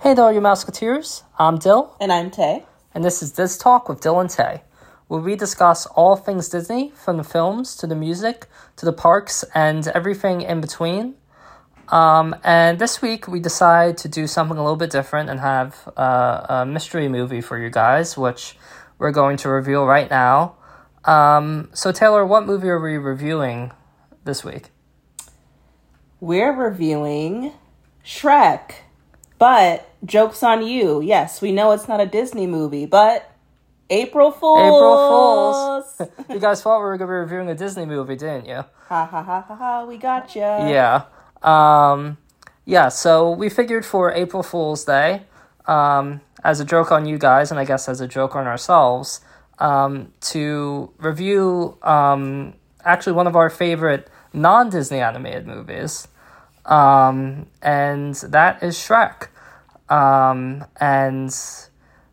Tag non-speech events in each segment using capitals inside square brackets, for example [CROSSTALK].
Hey there, you Musketeers. I'm Dill, And I'm Tay. and this is This Talk with Dill and Tay, where we discuss all things Disney, from the films to the music to the parks and everything in between. Um, and this week we decide to do something a little bit different and have uh, a mystery movie for you guys, which we're going to reveal right now. Um, so, Taylor, what movie are we reviewing this week? We're reviewing Shrek. But joke's on you. Yes, we know it's not a Disney movie, but April Fools. April Fools. [LAUGHS] you guys thought we were going to be reviewing a Disney movie, didn't you? ha ha ha ha ha, we got you. Yeah. Um, yeah, so we figured for April Fool's Day, um, as a joke on you guys, and I guess as a joke on ourselves, um, to review um, actually one of our favorite non Disney animated movies. Um, and that is Shrek. Um, and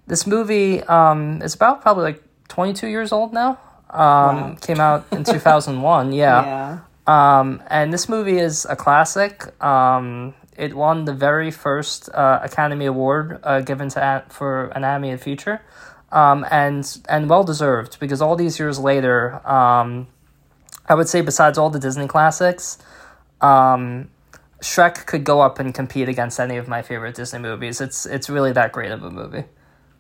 this movie um, is about probably like 22 years old now. Um, Wow. Came out in 2001, [LAUGHS] yeah. Yeah. Um, and this movie is a classic. Um, it won the very first uh, Academy Award uh, given to a- for an animated feature, um, and and well deserved because all these years later, um, I would say besides all the Disney classics, um, Shrek could go up and compete against any of my favorite Disney movies. It's it's really that great of a movie.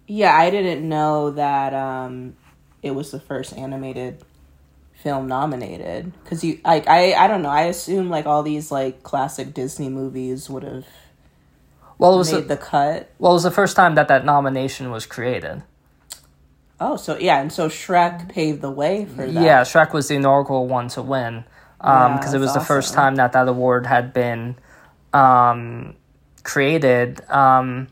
Yeah, I didn't know that um, it was the first animated film nominated because you like I I don't know I assume like all these like classic Disney movies would have Well, it was made the, the cut. well, it was the first time that that nomination was created. Oh, so yeah, and so Shrek paved the way for that. Yeah, Shrek was the inaugural one to win because Yeah, it was that's the first time that that award had been um, created. Um,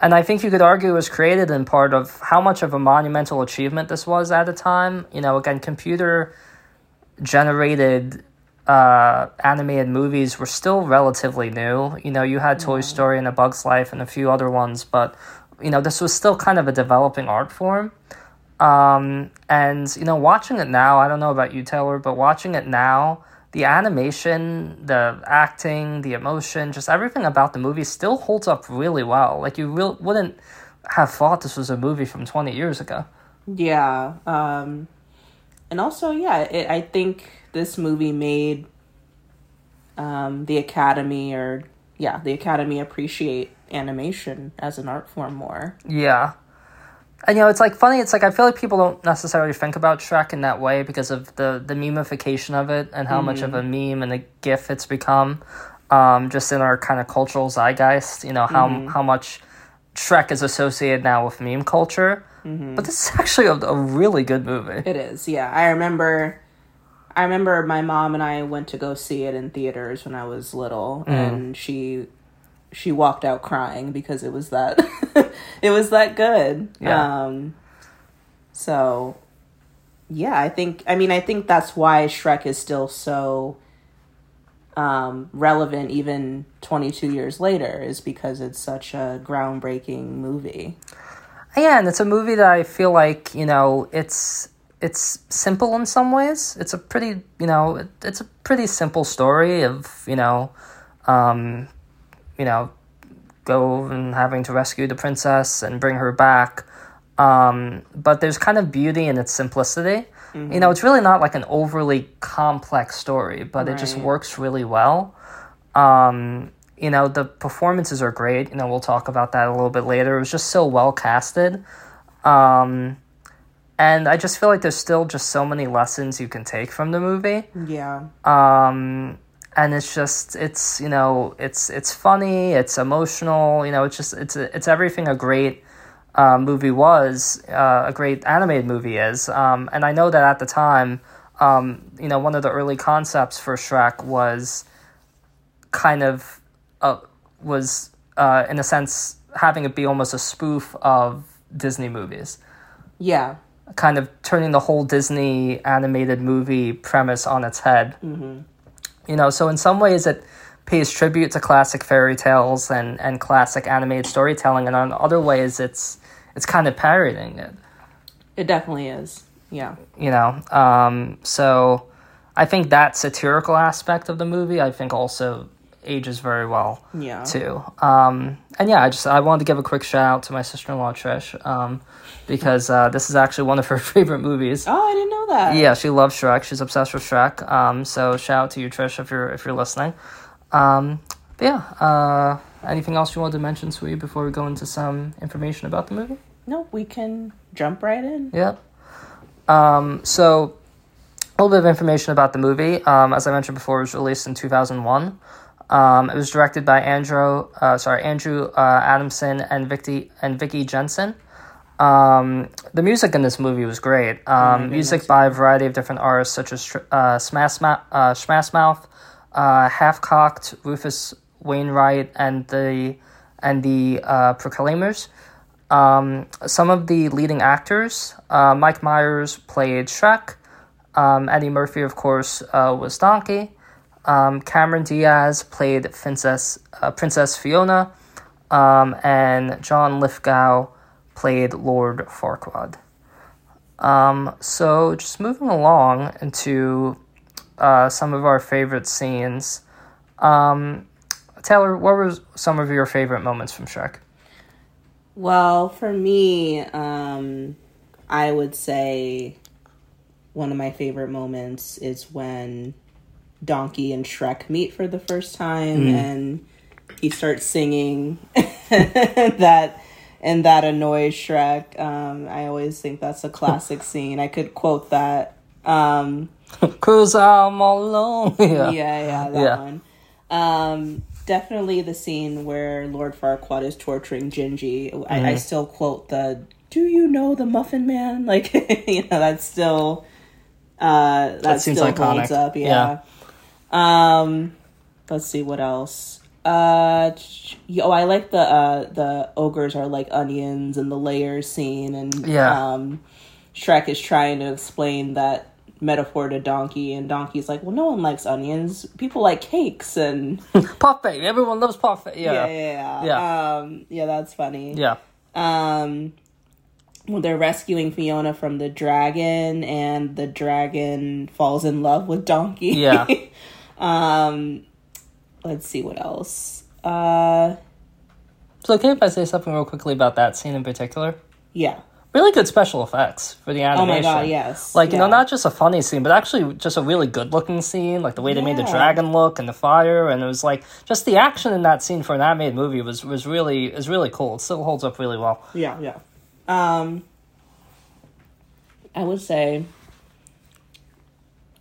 and I think you could argue it was created in part of how much of a monumental achievement this was at the time. You know, again, computer generated uh, animated movies were still relatively new. You know, you had Toy Story and A Bug's Life and a few other ones, but you know, this was still kind of a developing art form. Um, and you know, watching it now, I don't know about you, Taylor, but watching it now, the animation, the acting, the emotion, just everything about the movie still holds up really well. Like you real wouldn't have thought this was a movie from twenty years ago. Yeah. Um and also yeah, it, I think this movie made um the Academy or yeah, the Academy appreciate animation as an art form more. Yeah. And you know, it's like funny, it's like I feel like people don't necessarily think about Shrek in that way because of the the memification of it and how much of a mm. meme and a gif it's become. Um, just in our kind of cultural zeitgeist, you know, how mm. how much Shrek is associated now with meme culture. Mm-hmm. But this is actually a, a really good movie. It is. Yeah. I remember I remember my mom and I went to go see it in theaters when I was little mm. and she she walked out crying because it was that [LAUGHS] it was that good. Yeah. Um so yeah, I think I mean I think that's why Shrek is still so um relevant even 22 years later is because it's such a groundbreaking movie. Yeah, and it's a movie that I feel like you know it's it's simple in some ways. It's a pretty you know it, it's a pretty simple story of you know, um, you know, go and having to rescue the princess and bring her back. Um, but there's kind of beauty in its simplicity. You know, it's really not like an overly complex story, but it just works really well. Um, you know, the performances are great. You know, we'll talk about that a little bit later. It was just so well casted. Um, and I just feel like there's still just so many lessons you can take from the movie. Yeah. Um, and it's just it's you know it's it's funny, it's emotional. You know, it's just it's it's everything a great uh, movie was, uh, a great animated movie is. Um, and I know that at the time, um, you know, one of the early concepts for Shrek was kind of uh, was uh, in a sense having it be almost a spoof of Disney movies Yeah. kind of turning the whole Disney animated movie premise on its head. Mm-hmm. You know, so in some ways it pays tribute to classic fairy tales and, and classic animated storytelling, and on other ways it's it's kind of parodying it. It definitely is. Yeah. You know, um, so I think that satirical aspect of the movie, I think also ages very well Yeah. too. Um, and yeah, I just I wanted to give a quick shout out to my sister in law Trish, um, because uh, this is actually one of her [LAUGHS] favorite movies. Oh, I didn't know that. Yeah, she loves Shrek. She's obsessed with Shrek. Um, so shout out to you, Trish, if you're if you're listening. Um, but yeah, uh, anything else you wanted to mention, Sweet, before we go into some information about the movie? No, we can jump right in. Yep. Um, so, a little bit of information about the movie. Um, as I mentioned before, it was released in 2001. Um, it was directed by Andrew, uh, sorry, Andrew uh, Adamson and Vicky and Vicky Jenson. Um, the music in this movie was great. Um, music by a variety of different artists such as uh, Smash, Ma- uh, Smash Mouth, uh, Half Cocked, Rufus Wainwright, and the and the uh, Proclaimers. Um, some of the leading actors, uh, Mike Myers played Shrek. Um, Eddie Murphy, of course, uh, was Donkey. Um, Cameron Diaz played Princess uh, Princess Fiona, um, and John Lithgow played Lord Farquaad. Um, so just moving along into uh, some of our favorite scenes. Um, Taylor, what were some of your favorite moments from Shrek? Well, for me, um, I would say one of my favorite moments is when Donkey and Shrek meet for the first time and he starts singing [LAUGHS] that and that annoys Shrek. Um, I always think that's a classic [LAUGHS] scene. I could quote that. Um, Cause I'm all alone. [LAUGHS] yeah. yeah, yeah, that Yeah. one. Um, definitely the scene where Lord Farquaad is torturing Gingy. I, Mm-hmm. I still quote the "Do you know the Muffin Man?" Like you know, that's still uh, that, That seems still iconic. holds up. Yeah. Um, let's see what else. Uh, oh, I like the uh the ogres are like onions and the layers scene and Yeah. um, Shrek is trying to explain that metaphor to Donkey, and Donkey's like, "Well, no one likes onions. People like cakes." And [LAUGHS] Parfait. Everyone loves parfait. yeah, Yeah. yeah, yeah. Um, yeah, that's funny. Yeah. Um, when they're rescuing Fiona from the dragon, and the dragon falls in love with Donkey. Yeah. [LAUGHS] um, let's see what else. Uh, So, okay if I say something real quickly about that scene in particular? yeah. Really good special effects for the animation. Oh my god, yes. Like, you know, not just a funny scene, but actually just a really good looking scene. Like the way they made the dragon look and the fire. And it was like, just the action in that scene for an animated movie was, was really, is really cool. It still holds up really well. Yeah, yeah. Um I would say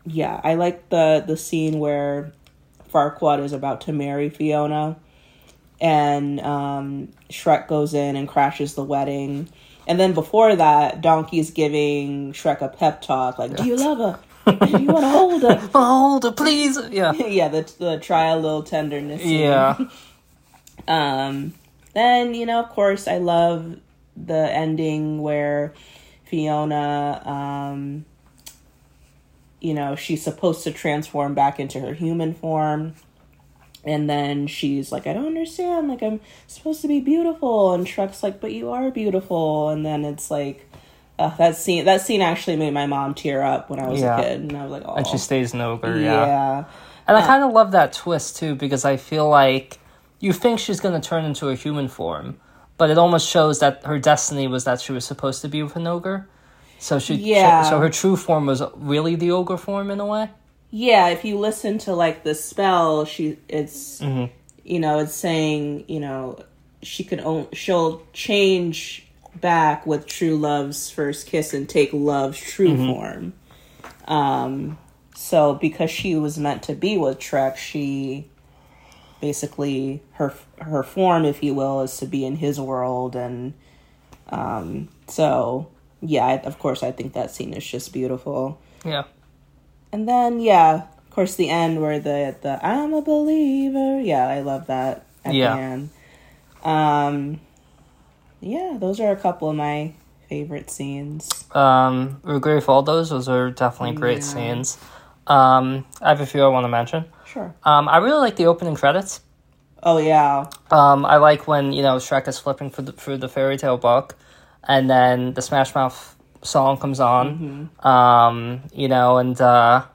yeah, I like the the scene where Farquaad is about to marry Fiona and um Shrek goes in and crashes the wedding. And then before that, Donkey's giving Shrek a pep talk like, "Do you love her? Do [LAUGHS] you want to hold her?" [LAUGHS] Hold it, please. Yeah. [LAUGHS] yeah, the the try a little tenderness. scene. Yeah. Um, then you know, of course, I love the ending where Fiona, um, you know, she's supposed to transform back into her human form, and then she's like, "I don't understand. Like, I'm supposed to be beautiful," and Shrek's like, "But you are beautiful," and then it's like. Uh, that scene that scene actually made my mom tear up when I was Yeah. a kid, and I was like, "Oh, And she stays an ogre. yeah. yeah. And I kind of love that twist too because I feel like you think she's going to turn into a human form, but it almost shows that her destiny was that she was supposed to be with an ogre. So she, Yeah. so her true form was really the ogre form in a way. yeah if you listen to like the spell she it's Mm-hmm. you know it's saying you know she could own she'll change back with true love's first kiss and take love's true Mm-hmm. form um so because she was meant to be with Shrek she basically her her form if you will is to be in his world and um so yeah I, of course i think that scene is just beautiful Yeah. and then yeah, of course the end where the the I'm a believer. Yeah, I love that at Yeah. the end. Um yeah, those are a couple of my favorite scenes. Um, we agree with all those. Those are definitely great Yeah. scenes. Um, I have a few I want to mention. Sure. Um, I really like the opening credits. Oh yeah. Um, I like when you know Shrek is flipping through the, through the fairy tale book, and then the Smash Mouth song comes on. Um, you know, and uh,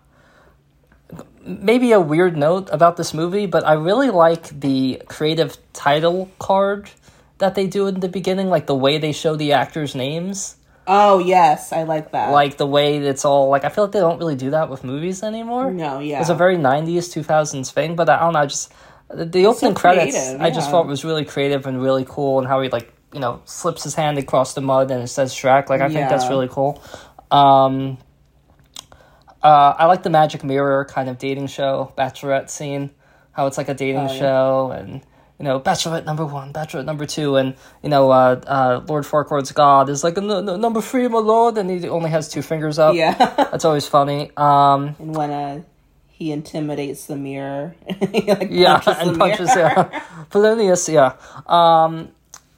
maybe a weird note about this movie, but I really like the creative title card that they do in the beginning, like the way they show the actors' names. Oh yes, I like that. Like the way it's all like I feel like they don't really do that with movies anymore. no, yeah, It's a very '90s, 2000s thing, but I don't know. I just the opening credits, creative, I just thought was really creative and really cool, and how he like you know slips his hand across the mud and it says Shrek. Like I think that's really cool. Um, uh, I like the Magic Mirror kind of dating show Bachelorette scene. How it's like a dating Oh, yeah. show and. You know, Bachelorette number one, Bachelorette number two, and you know, uh, uh, Lord Farquaad's God is like "N- n- number three, my lord, and he only has two fingers up. yeah. [LAUGHS] That's always funny. Um, and when uh, he intimidates the mirror, [LAUGHS] he like yeah, punches and the punches mirror. yeah. [LAUGHS] Polonius, yeah. Um,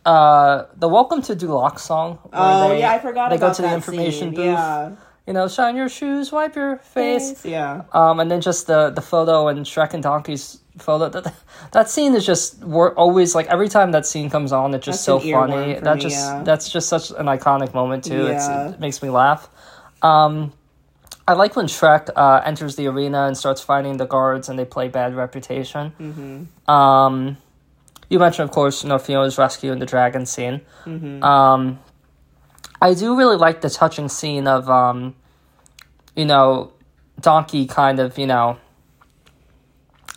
uh, the Welcome to Duloc song. Oh they- yeah, I forgot They go to the information scene. booth. Yeah, You know, shine your shoes, wipe your face. Yeah, Um, and then just the the photo and Shrek and Donkey's photo. That that scene is just we're always like every time that scene comes on, it's just That's so funny. That me, just yeah. that's just such an iconic moment too. It's, it makes me laugh. Um, I like when Shrek uh, enters the arena and starts fighting the guards, and they play Bad Reputation. Mm-hmm. Um, you mentioned, of course, you know Fiona's rescue and the dragon scene. Mm-hmm. Um, I do really like the touching scene of, um, you know, Donkey kind of, you know,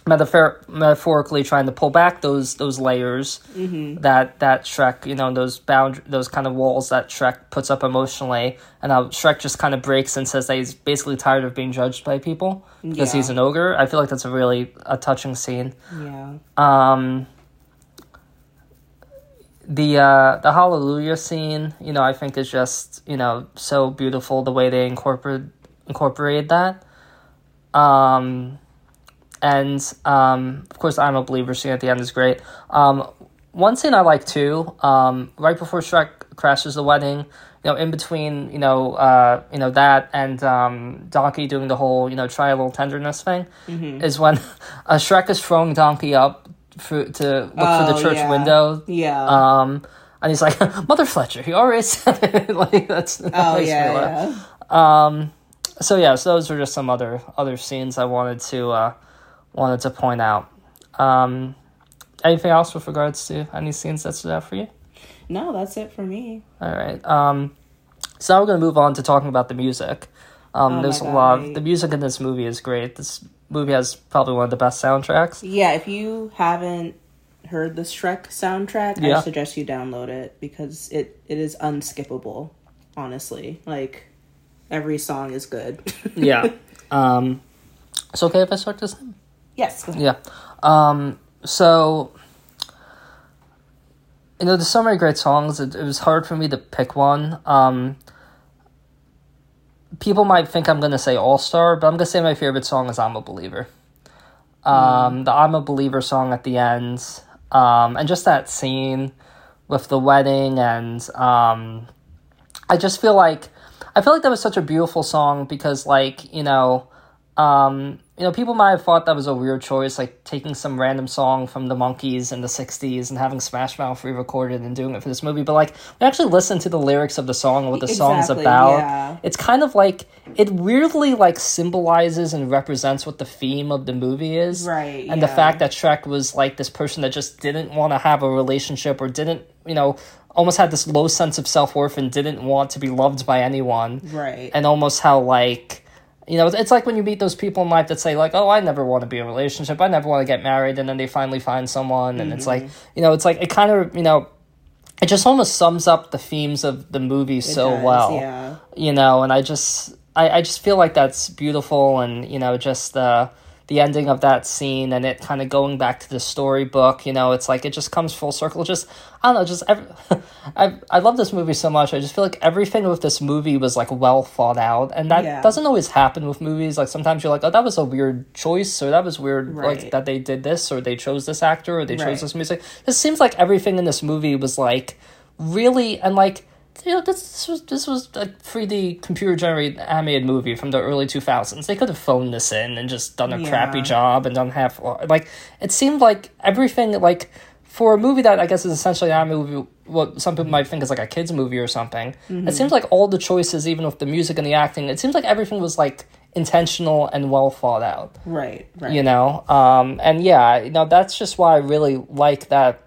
metaphor- metaphorically trying to pull back those those layers Mm-hmm. that that Shrek, you know, those bound those kind of walls that Shrek puts up emotionally, and how Shrek just kind of breaks and says that he's basically tired of being judged by people because Yeah. he's an ogre. I feel like that's a really a touching scene. yeah, Um, the uh, the Hallelujah scene, you know, I think is just you know so beautiful the way they incorporate incorporated that. Um, and um, of course, I'm a believer scene at the end is great. Um, one scene I like too, um, right before Shrek crashes the wedding, you know, in between, you know, uh, you know that and um, Donkey doing the whole, you know, try a little tenderness thing, is when [LAUGHS] uh, Shrek is throwing Donkey up for, to look for Oh, the church yeah. window. yeah. Um, and he's like, [LAUGHS] Mother Fletcher, he already said it. [LAUGHS] like that's that oh yeah, yeah. Um, so yeah, so those are just some other other scenes I wanted to uh, wanted to point out. Um, anything else with regards to any scenes that stood out for you? No, that's it for me. All right. Um, so now we're gonna move on to talking about the music. Um, Oh there's a lot. Of, the music in this movie is great. This movie has probably one of the best soundtracks. Yeah, if you haven't heard the Shrek soundtrack, Yeah. I suggest you download it because it, it is unskippable, honestly. Like every song is good. [LAUGHS] Yeah. um, it's okay if I start this. yes. go ahead. Yeah. Um, so, you know, there's so many great songs. It, it was hard for me to pick one. Um, people might think I'm to say All Star, but I'm to say my favorite song is I'm a Believer. Um, The I'm a Believer song at the end, um, and just that scene with the wedding, and um, I just feel like I feel like that was such a beautiful song because, like, you know, um, you know, people might have thought that was a weird choice, like taking some random song from the Monkees in the '60s and having Smash Mouth re-recorded and doing it for this movie. But like, we actually listen to the lyrics of the song and what the song's Exactly, about. yeah. It's kind of like it weirdly like symbolizes and represents what the theme of the movie is, Right, And the fact that Shrek was like this person that just didn't want to have a relationship or didn't, you know, almost had this low sense of self worth and didn't want to be loved by anyone Right. and almost how like you know it's like when you meet those people in life that say like oh i never want to be in a relationship i never want to get married and then they finally find someone and it's like Mm-hmm. you know it's like it kind of you know it just almost sums up the themes of the movie It so does, well Yeah. you know and i just I, I just feel like that's beautiful and you know just uh the ending of that scene and it kind of going back to the storybook you know it's like it just comes full circle just i don't know just every, [LAUGHS] I, I love this movie so much i just feel like everything with this movie was like well thought out and that Yeah. doesn't always happen with movies like sometimes you're like oh that was a weird choice or that was weird like that they did this or they chose this actor or they chose Right. this music it seems like everything in this movie was like really and like you know this, this was this was a 3D computer generated animated movie from the early 2000s. They could have phoned this in and just done a Yeah. crappy job and done half like it seemed like everything like for a movie that I guess is essentially an anime movie what some people might think is like a kids movie or something. It seems like all the choices even with the music and the acting, it seems like everything was like intentional and well thought out. Right. Right. You know, um, and yeah, you know that's just why I really like that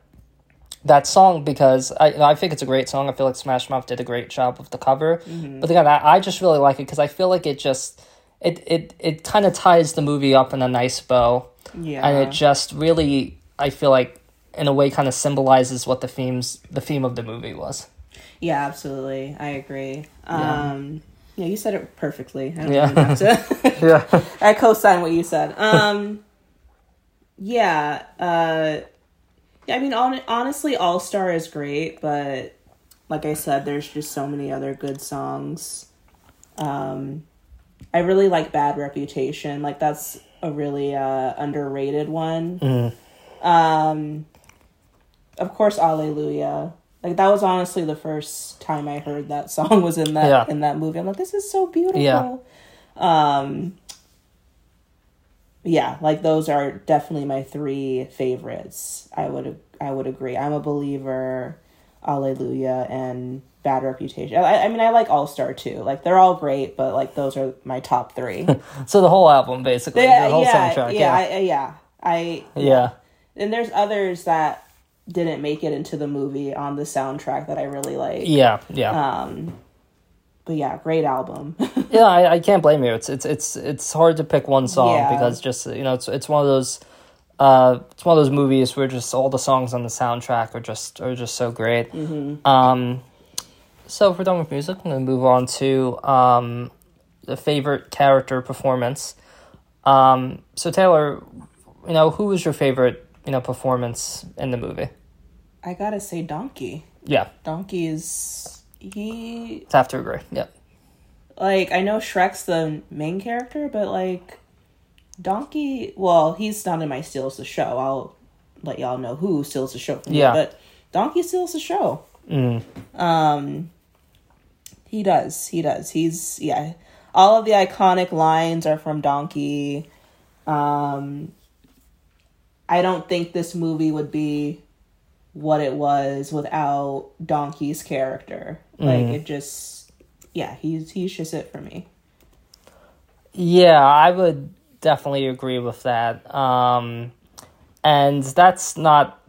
that song because I I think it's a great song. I feel like Smash Mouth did a great job of the cover, Mm-hmm. but again, I, I just really like it because I feel like it just it it it kind of ties the movie up in a nice bow, Yeah. and it just really I feel like in a way kind of symbolizes what the themes the theme of the movie was. Yeah, absolutely. I agree. Um, yeah, you said it perfectly. I Yeah. even have to. [LAUGHS] [LAUGHS] Yeah. I co-sign what you said. Um, yeah. Uh, yeah. I mean, on, honestly, All Star is great, but like I said, there's just so many other good songs. Um, I really like Bad Reputation. Like that's a really uh, underrated one. Um, of course, Hallelujah. Like that was honestly the first time I heard that [LAUGHS] song was in that Yeah. in that movie. I'm like, this is so beautiful. Yeah. Um. Yeah, like those are definitely my three favorites. I would I would agree. I'm a believer. Hallelujah and Bad Reputation. I, I mean, I like All Star too. Like they're all great, but like those are my top three. [LAUGHS] So the whole album, basically, the whole yeah, soundtrack. yeah, Yeah, I, I- yeah. I yeah, and there's others that didn't make it into the movie on the soundtrack that I really like. yeah, yeah. Um, but yeah, great album. [LAUGHS] yeah, I, I can't blame you. It's it's it's it's hard to pick one song Yeah. because just you know it's it's one of those uh it's one of those movies where just all the songs on the soundtrack are just are just so great. Um, so if we're done with music, I'm gonna move on to um the favorite character performance. Um, so Taylor, you know who was your favorite you know performance in the movie? I gotta say, Donkey. Yeah, Donkey is he I have to agree. Yeah, like I know Shrek's the main character, but like Donkey. Well, he's not in my steals the show. I'll let y'all know who steals the show. From me, Yeah. but Donkey steals the show. mm. Um, he does. He does. He's yeah. All of the iconic lines are from Donkey. Um, I don't think this movie would be what it was without Donkey's character. Like it just, yeah, he's he's just it for me. Yeah, I would definitely agree with that. Um, and that's not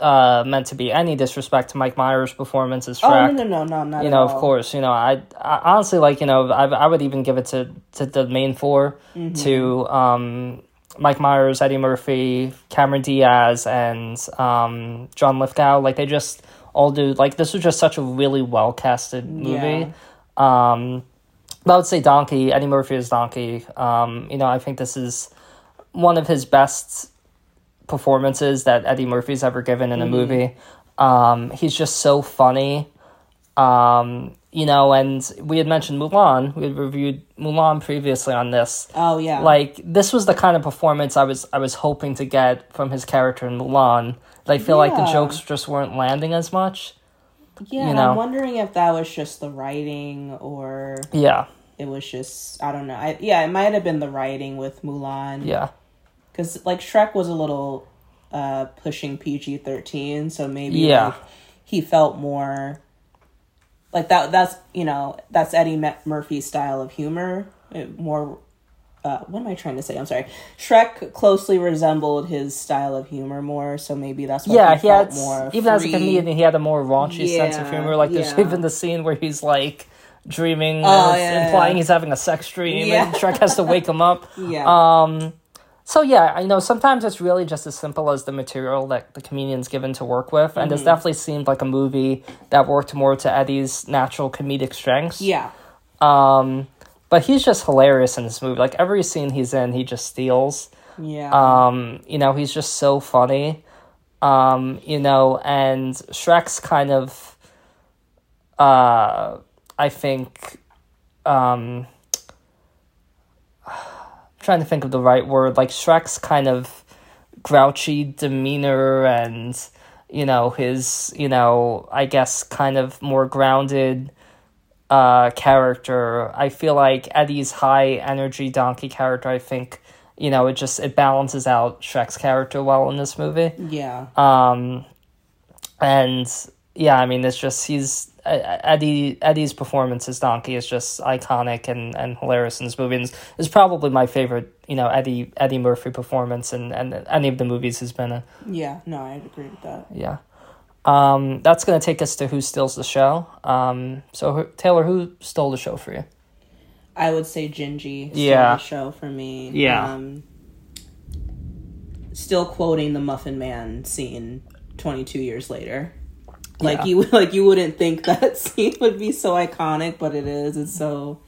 uh, meant to be any disrespect to Mike Myers' performance as Oh Shrek. no no no no not you know, of all. course, you know, I, I honestly like, you know, I, I would even give it to, to the main 4 Mm-hmm. to um, Mike Myers, Eddie Murphy, Cameron Diaz, and um, John Lithgow. Like, they just all do, like, this was just such a really well casted movie. Um, but I would say Donkey, Eddie Murphy is Donkey. Um, you know, I think this is one of his best performances that Eddie Murphy's ever given in a movie. Um, he's just so funny. Um, you know, and we had mentioned Mulan. We had reviewed Mulan previously on this. Oh yeah. Like this was the kind of performance I was I was hoping to get from his character in Mulan. I feel like the jokes just weren't landing as much. yeah, you know. I'm wondering if that was just the writing or Yeah, it was just I don't know. I yeah, it might have been the writing with Mulan. yeah, because like Shrek was a little uh pushing PG thirteen, so maybe Yeah. like, he felt more like that. That's you know that's Eddie Murphy's style of humor. It more. Uh, what am I trying to say? I'm sorry. Shrek closely resembled his style of humor more, so maybe that's why yeah. he He had more even as a comedian, he had a more raunchy sense of humor. Like there's yeah. even the scene where he's like dreaming, Oh, or yeah, implying yeah. he's having a sex dream, Yeah. and Shrek has to wake him up. [LAUGHS] Yeah, Um, so yeah, I know sometimes it's really just as simple as the material that the comedian's given to work with, and Mm-hmm. this definitely seemed like a movie that worked more to Eddie's natural comedic strengths. yeah, Um, but he's just hilarious in this movie. Like every scene he's in, he just steals. yeah, Um, you know, he's just so funny. Um, you know, and Shrek's kind of, uh, I think, um, trying to think of the right word. Like Shrek's kind of grouchy demeanor and, you know, his, you know, I guess kind of more grounded uh character. I feel like Eddie's high energy donkey character, I think, you know, it just it balances out Shrek's character well in this movie. yeah, Um and yeah, I mean it's just he's Eddie Eddie's performance as Donkey is just iconic and, and hilarious in this movie. And is probably my favorite, you know, Eddie Eddie Murphy performance and and any of the movies he's been in. Yeah, no, I agree with that. Yeah. Um, that's gonna take us to who steals the show. Um, so Taylor, who stole the show for you? I would say Gingy. Yeah. the show for me. Yeah. Um, still quoting the Muffin Man scene twenty two years later. Like Yeah. you, [LAUGHS] like you wouldn't think [LAUGHS] that scene would be so iconic, but it is. It's so.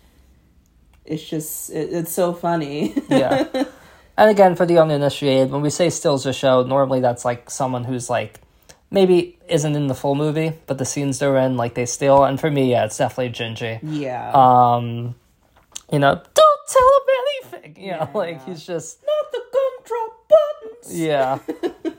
It's just it, it's so funny. Yeah. [LAUGHS] And again, for the uninitiated, when we say stills the show, normally that's like someone who's like maybe isn't in the full movie, but the scenes they're in, like they still. And for me, yeah, it's definitely Gingy. yeah. Um, you know, don't tell him anything. [LAUGHS] You know, Yeah. like he's just Not the gumdrop buttons. yeah,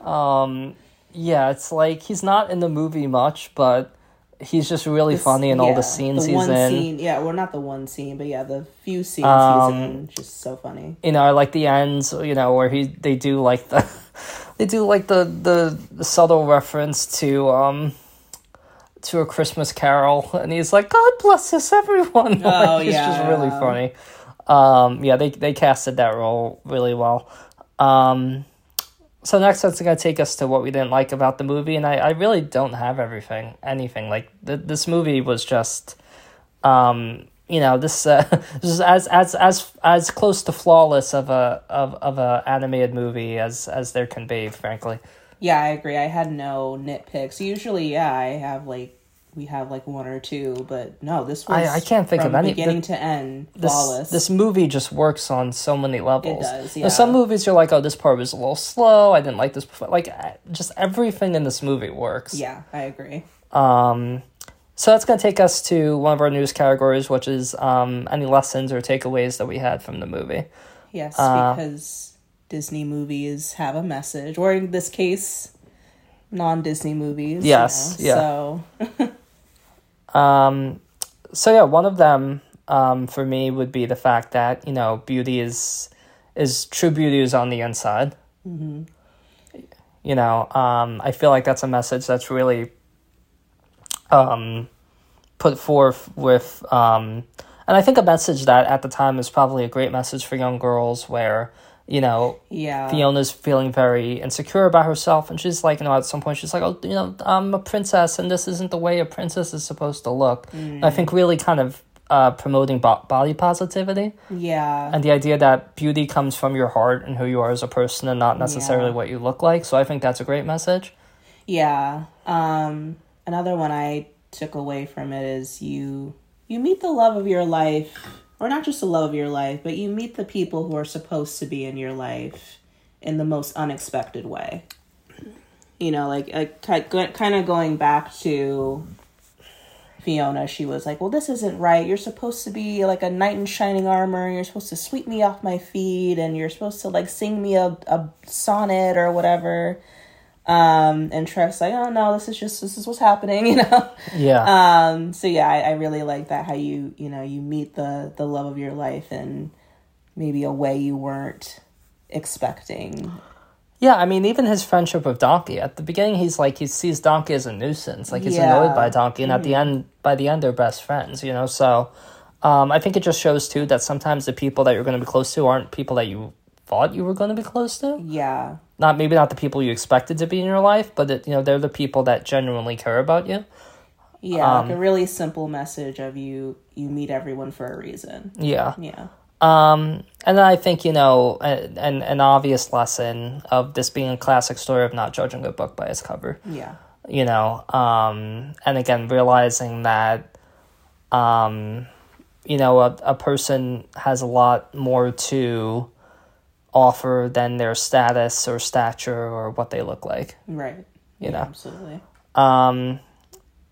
[LAUGHS] um, yeah. It's like he's not in the movie much, but he's just really funny in all the scenes the he's one in. Scene, yeah, well, not the one scene, but yeah, the few scenes Um, he's in, just so funny. you know, I like the ends, you know, where he they do like the [LAUGHS] they do like the the, the subtle reference to um to a Christmas Carol, and he's like, "God bless us, everyone." [LAUGHS] Oh, Like, it's just really funny. Um, yeah, they they casted that role really well. Um, so next, that's gonna take us to what we didn't like about the movie, and I, I really don't have everything, anything like th- this movie was just, um, you know, this uh, [LAUGHS] this is as as as as close to flawless of a of of a animated movie as as there can be, frankly. Yeah, I agree. I had no nitpicks. Usually, yeah, I have like we have like one or two, but no, this was I- I can't think of any- beginning the- to end This flawless. this movie just works on so many levels. It does, You know, some movies you're like, oh, this part was a little slow. I didn't like this. Before. Like, just everything in this movie works. yeah, I agree. Um, so that's going to take us to one of our news categories, which is um, any lessons or takeaways that we had from the movie. Yes, Uh, because Disney movies have a message, or in this case, non-Disney movies. you Yes, know, yeah. So [LAUGHS] Um, so yeah, one of them um, for me would be the fact that you know beauty is is true beauty is on the inside. Mm-hmm. You know, um, I feel like that's a message that's really um, put forth with, um, and I think a message that at the time is probably a great message for young girls, where you know yeah, Fiona's feeling very insecure about herself, and she's like, you know, at some point she's like, oh, you know, I'm a princess, and this isn't the way a princess is supposed to look. I think really kind of uh, promoting bo- body positivity yeah, and the idea that beauty comes from your heart and who you are as a person, and not necessarily Yeah. what you look like. So I think that's a great message. yeah. Um, another one I took away from it is you you meet the love of your life, or not just the love of your life, but you meet the people who are supposed to be in your life in the most unexpected way. You know, like, like kind of going back to Fiona, she was like, Well, this isn't right. You're supposed to be like a knight in shining armor. You're supposed to sweep me off my feet and you're supposed to like sing me a, a sonnet or whatever. Um, and Shrek's like, Oh no, this is just, this is what's happening, [LAUGHS] you know? Yeah, Um, so yeah, I, I really like that how you, you know, you meet the, the love of your life in maybe a way you weren't expecting. yeah. I mean, even his friendship with Donkey at the beginning, he's like he sees Donkey as a nuisance, like he's Yeah. Mm-hmm. annoyed by Donkey, and at the end, by the end, they're best friends. You know, so um, I think it just shows too that sometimes the people that you're going to be close to aren't people that you thought you were going to be close to. Yeah. Not maybe not the people you expected to be in your life, but it, you know they're the people that genuinely care about you. Yeah. Um, like a really simple message of you, you meet everyone for a reason. Yeah. Yeah. Um, and then I think you know an an an obvious lesson of this being a classic story of not judging a book by its cover. Yeah. You know, um, and again realizing that, um, you know, a a person has a lot more to offer than their status or stature or what they look like. Right. You Yeah, know. Absolutely. Um,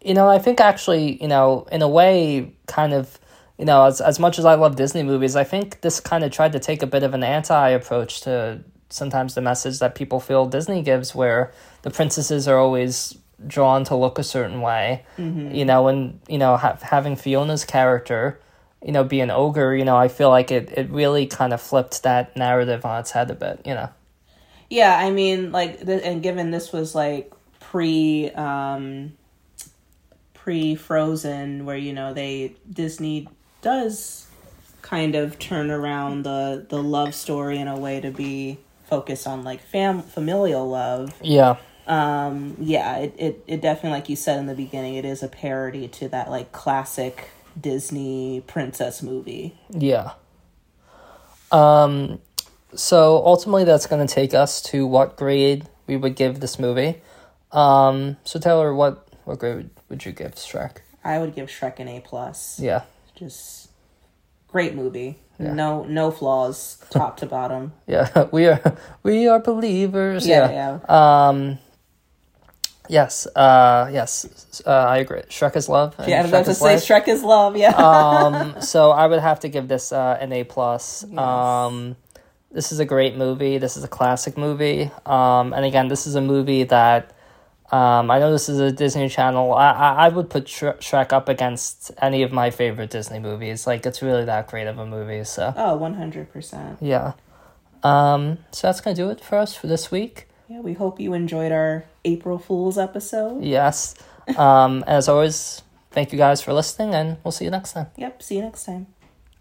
you know, I think actually, you know, in a way, kind of, you know, as as much as I love Disney movies, I think this kind of tried to take a bit of an anti approach to sometimes the message that people feel Disney gives, where the princesses are always drawn to look a certain way, you know, and you know, ha- having Fiona's character, you know, be an ogre, you know, I feel like it it really kind of flipped that narrative on its head a bit, you know. Yeah. I mean, like, th- and given this was like pre, um, pre Frozen, where you know they Disney does kind of turn around the the love story in a way to be focused on like fam familial love. Yeah. Um, yeah, it, it it definitely like you said in the beginning, it is a parody to that like classic Disney princess movie. Yeah. Um, so ultimately, that's going to take us to what grade we would give this movie. Um, so Taylor, what what grade would, would you give Shrek? I would give Shrek an A plus. Yeah. Just great movie. No no flaws, top to bottom. [LAUGHS] Yeah, [LAUGHS] we are we are believers. Yeah, Yeah. Um. Yes. Uh. Yes. Uh, I agree. Shrek is love. Yeah, I was Shrek about to say life. Shrek is love. Yeah. um. [LAUGHS] So I would have to give this uh, an A plus. Um. This is a great movie. This is a classic movie. Um. And again, this is a movie that. Um, I know this is a Disney Channel. I I, I would put Shre- Shrek up against any of my favorite Disney movies. Like it's really that great of a movie. So oh, one hundred percent. yeah. Um. So that's gonna do it for us for this week. Yeah, we hope you enjoyed our April Fools episode. Yes. Um, as always, thank you guys for listening, and we'll see you next time. Yep. See you next time.